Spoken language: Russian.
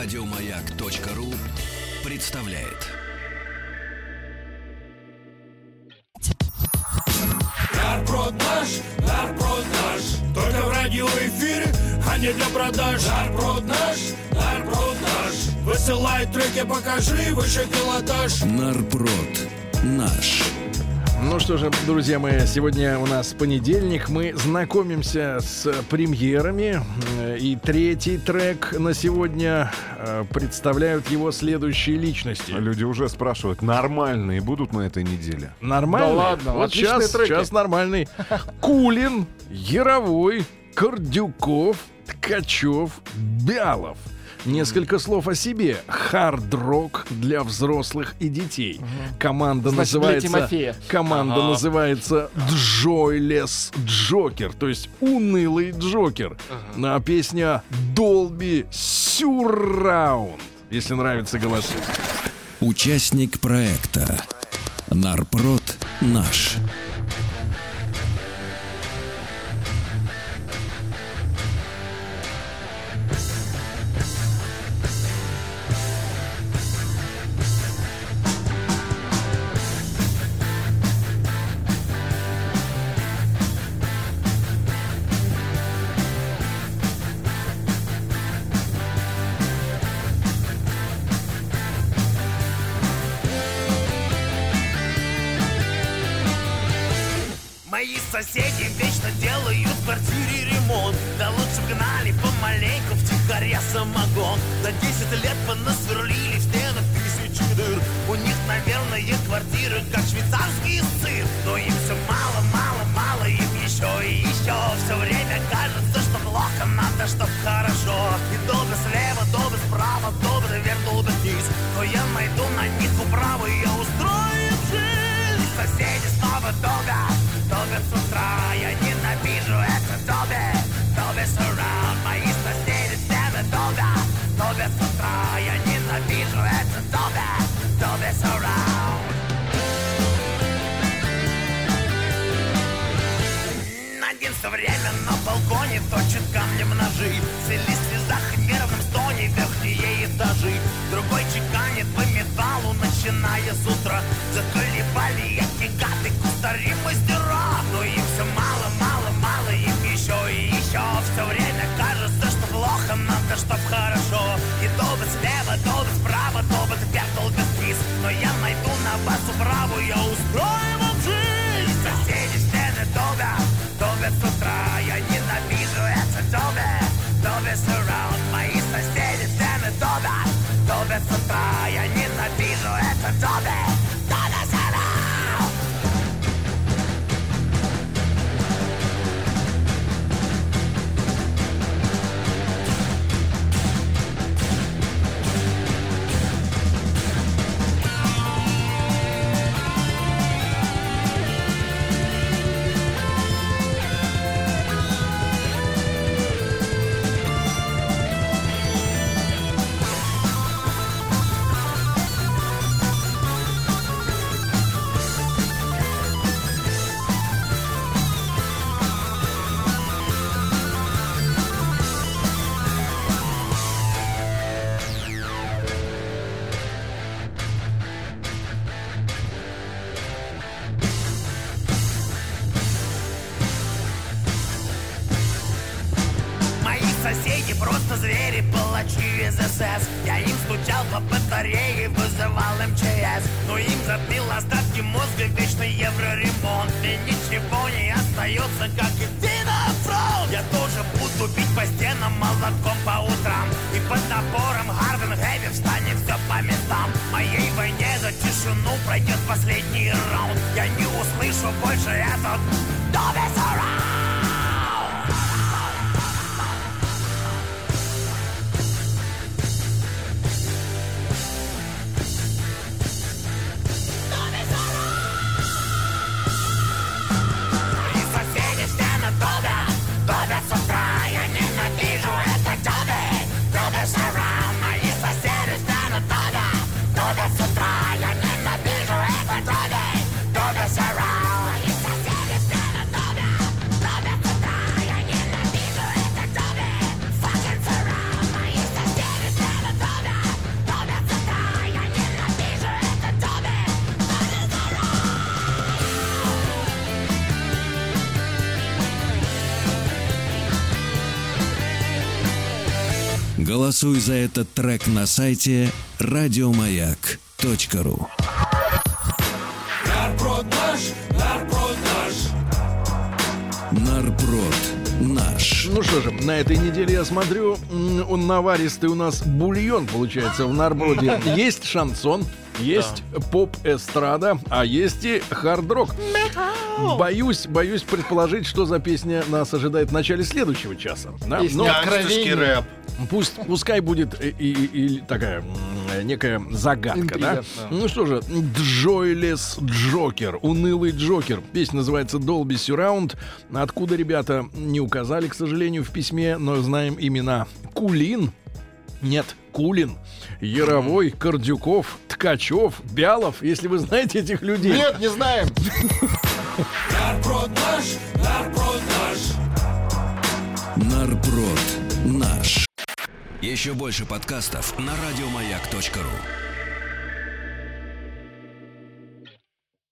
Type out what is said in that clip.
Радиомаяк.ру представляет. Нарброд наш, нарброд наш Только в радиоэфире, а не для продаж Нарброд наш, нарброд наш Высылай треки, покажи выше пилотаж Нарпрод наш. Ну что же, друзья мои, сегодня у нас понедельник. Мы знакомимся с премьерами. Э, И третий трек на сегодня э, представляют его следующие личности. Люди уже спрашивают, нормальные будут на этой неделе? Нормальный? Да ладно, вот сейчас, треки. сейчас нормальный. Кулин, Яровой, Кордюков, Ткачев, Бялов. Несколько слов о себе. Хард-рок для взрослых и детей. Команда Значит, для называется... Тимофея. Команда называется Джойлес Джокер, то есть унылый Джокер. На песня Долби Сюрраунд, если нравятся голосы. Участник проекта. Нарпрод наш. Соседи вечно делают в квартире ремонт. Да лучше б гнали помаленьку втихаря самогон. За 10 лет понасверлили в стенах тысячи дыр. У них, наверное, квартиры как швейцарский на балконе точит камнем ножи. Целись в слезах и нервном стоне верхние этажи. Другой чеканит по металлу, начиная с утра. Заколебали эти гады, кустари мастера соседи просто звери, палачи из СС Я им стучал по батарее, вызывал МЧС Но им забил остатки мозга вечный евроремонт. И ничего не остается, как идти на фронт. Я тоже буду бить по стенам молотком по утрам. И под напором Харвин Хэви встанет все по местам. Моей войне за тишину пройдет последний раунд. Я не услышу больше этот Добби Surround Добби Surround Голосуй за этот трек на сайте радиомаяк.ру. Нарпрод наш, нарпрод наш. Нарпрод наш. Ну что же, на этой неделе я смотрю, он наваристый у нас бульон получается в Нарброде. Есть шансон, есть поп-эстрада, а есть и хард-рок. Боюсь, боюсь предположить, что за песня нас ожидает в начале следующего часа. Да? Но Гангстерский рэп. пусть, пускай будет и, и- и такая некая загадка, Интрига, да? да. Ну что же, Джойлес Джокер, унылый Джокер. Песня называется Dolby Surround. Откуда ребята не указали, к сожалению, в письме, но знаем имена Кулин. Нет, Кулин, Яровой, Кордюков, Ткачев, Бялов, если вы знаете этих людей. Нет, не знаем. Нарпрод наш, нарпрод наш. Нарпрод наш. Еще больше подкастов на радиомаяк.ру.